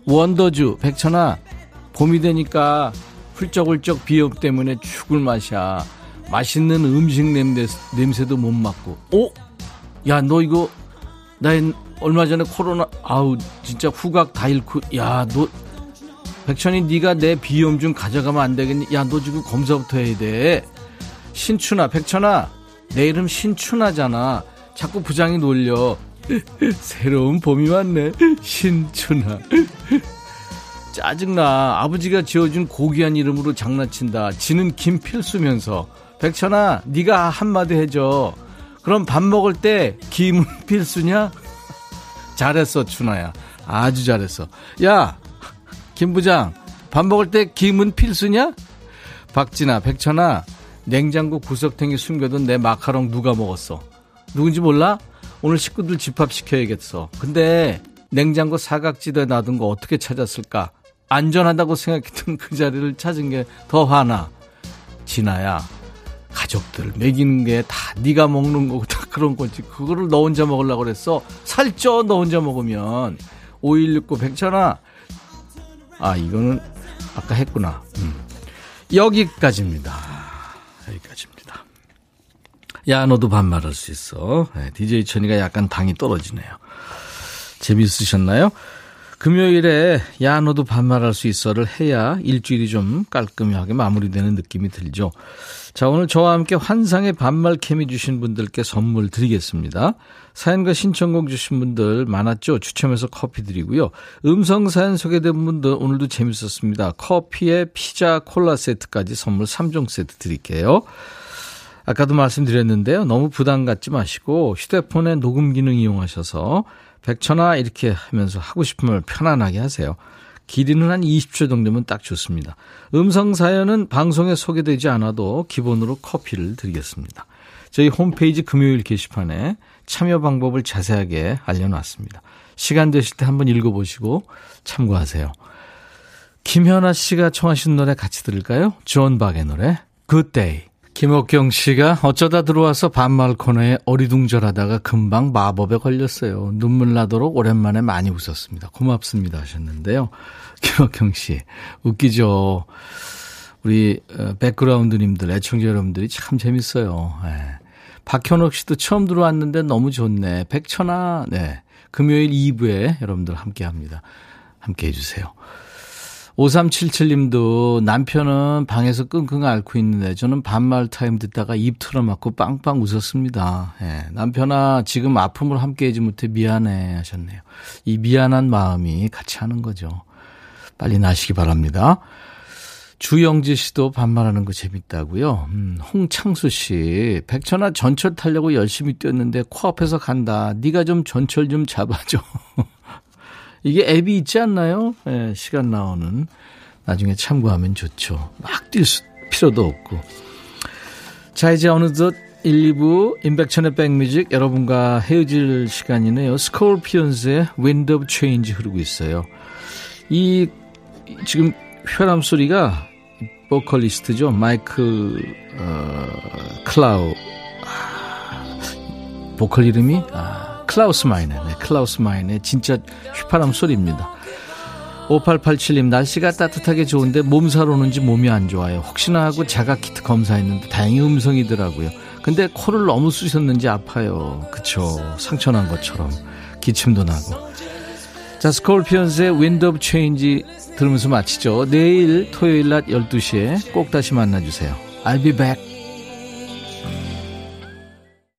원더주, 백천아, 봄이 되니까 훌쩍훌쩍 비염 때문에 죽을 맛이야. 맛있는 음식 냄새, 냄새도 못 맡고. 오? 야, 너 이거, 나 얼마 전에 코로나 아우 진짜 후각 다 잃고 야 너 백천이 네가 내 비염 좀 가져가면 안 되겠니? 야 너 지금 검사부터 해야 돼. 신춘아 백천아 내 이름 신춘아잖아. 자꾸 부장이 놀려. 새로운 봄이 왔네. 신춘아. 짜증나. 아버지가 지어준 고귀한 이름으로 장난친다. 지는 김필수면서. 백천아, 네가 한마디 해줘. 그럼 밥 먹을 때 김은 필수냐? 잘했어, 춘아야. 아주 잘했어. 야, 김 부장, 밥 먹을 때 김은 필수냐? 박진아, 백천아, 냉장고 구석탱이 숨겨둔 내 마카롱 누가 먹었어? 누군지 몰라? 오늘 식구들 집합시켜야겠어. 근데 냉장고 사각지대에 놔둔 거 어떻게 찾았을까? 안전하다고 생각했던 그 자리를 찾은 게 더 화나. 진아야, 가족들 먹이는 게 다 네가 먹는 거고 다 그런 거지. 그거를 너 혼자 먹으려고 그랬어. 살쪄 너 혼자 먹으면. 5169 백천아. 아 이거는 아까 했구나. 음. 여기까지입니다. 여기까지입니다. 야 너도 반말할 수 있어. 네, DJ 천이가 약간 당이 떨어지네요. 재밌으셨나요? 금요일에 야 너도 반말할 수 있어를 해야 일주일이 좀 깔끔하게 마무리되는 느낌이 들죠. 자 오늘 저와 함께 환상의 반말 케미 주신 분들께 선물 드리겠습니다. 사연과 신청곡 주신 분들 많았죠. 추첨해서 커피 드리고요. 음성 사연 소개된 분들 오늘도 재밌었습니다. 커피에 피자 콜라 세트까지 선물 3종 세트 드릴게요. 아까도 말씀드렸는데요. 너무 부담 갖지 마시고 휴대폰에 녹음 기능 이용하셔서 백천아 이렇게 하면서 하고 싶으면 편안하게 하세요. 길이는 한 20초 정도면 딱 좋습니다. 음성 사연은 방송에 소개되지 않아도 기본으로 커피를 드리겠습니다. 저희 홈페이지 금요일 게시판에 참여 방법을 자세하게 알려놨습니다. 시간 되실 때 한번 읽어보시고 참고하세요. 김현아 씨가 청하신 노래 같이 들을까요? 존 박의 노래 Good Day. 김옥경 씨가 어쩌다 들어와서 반말 코너에 어리둥절하다가 금방 마법에 걸렸어요. 눈물 나도록 오랜만에 많이 웃었습니다. 고맙습니다 하셨는데요. 김옥경 씨 웃기죠. 우리 어, 백그라운드님들 애청자 여러분들이 참 재밌어요. 네. 박현옥 씨도 처음 들어왔는데 너무 좋네. 백천아 네. 금요일 2부에 여러분들 함께 합니다. 함께 해 주세요. 5377님도 남편은 방에서 끙끙 앓고 있는데 저는 반말 타임 듣다가 입 틀어막고 빵빵 웃었습니다. 예, 남편아 지금 아픔을 함께하지 못해 미안해 하셨네요. 이 미안한 마음이 같이 하는 거죠. 빨리 나시기 바랍니다. 주영지 씨도 반말하는 거 재밌다고요. 음, 홍창수 씨, 백천아 전철 타려고 열심히 뛰었는데 코앞에서 간다. 네가 좀 전철 좀 잡아줘. 이게 앱이 있지 않나요? 네, 시간 나오는. 나중에 참고하면 좋죠. 막 뛸 필요도 없고. 자, 이제 어느덧 1, 2부 임백천의 백뮤직 여러분과 헤어질 시간이네요. 스콜피언스의 Wind of Change 흐르고 있어요. 이 지금 휘파람 소리가 보컬리스트죠. 마이크 어, 클라우 아, 보컬 이름이 아, 클라우스 마이네. 네, 클라우스 마이네. 진짜 휘파람 소리입니다. 5887님 날씨가 따뜻하게 좋은데 몸살 오는지 몸이 안 좋아요. 혹시나 하고 자가 키트 검사했는데 다행히 음성이더라고요. 근데 코를 너무 쑤셨는지 아파요. 그쵸. 상처 난 것처럼 기침도 나고. 자, 스콜피언스의 Wind of Change 들으면서 마치죠. 내일 토요일 낮 12시에 꼭 다시 만나주세요. I'll be back.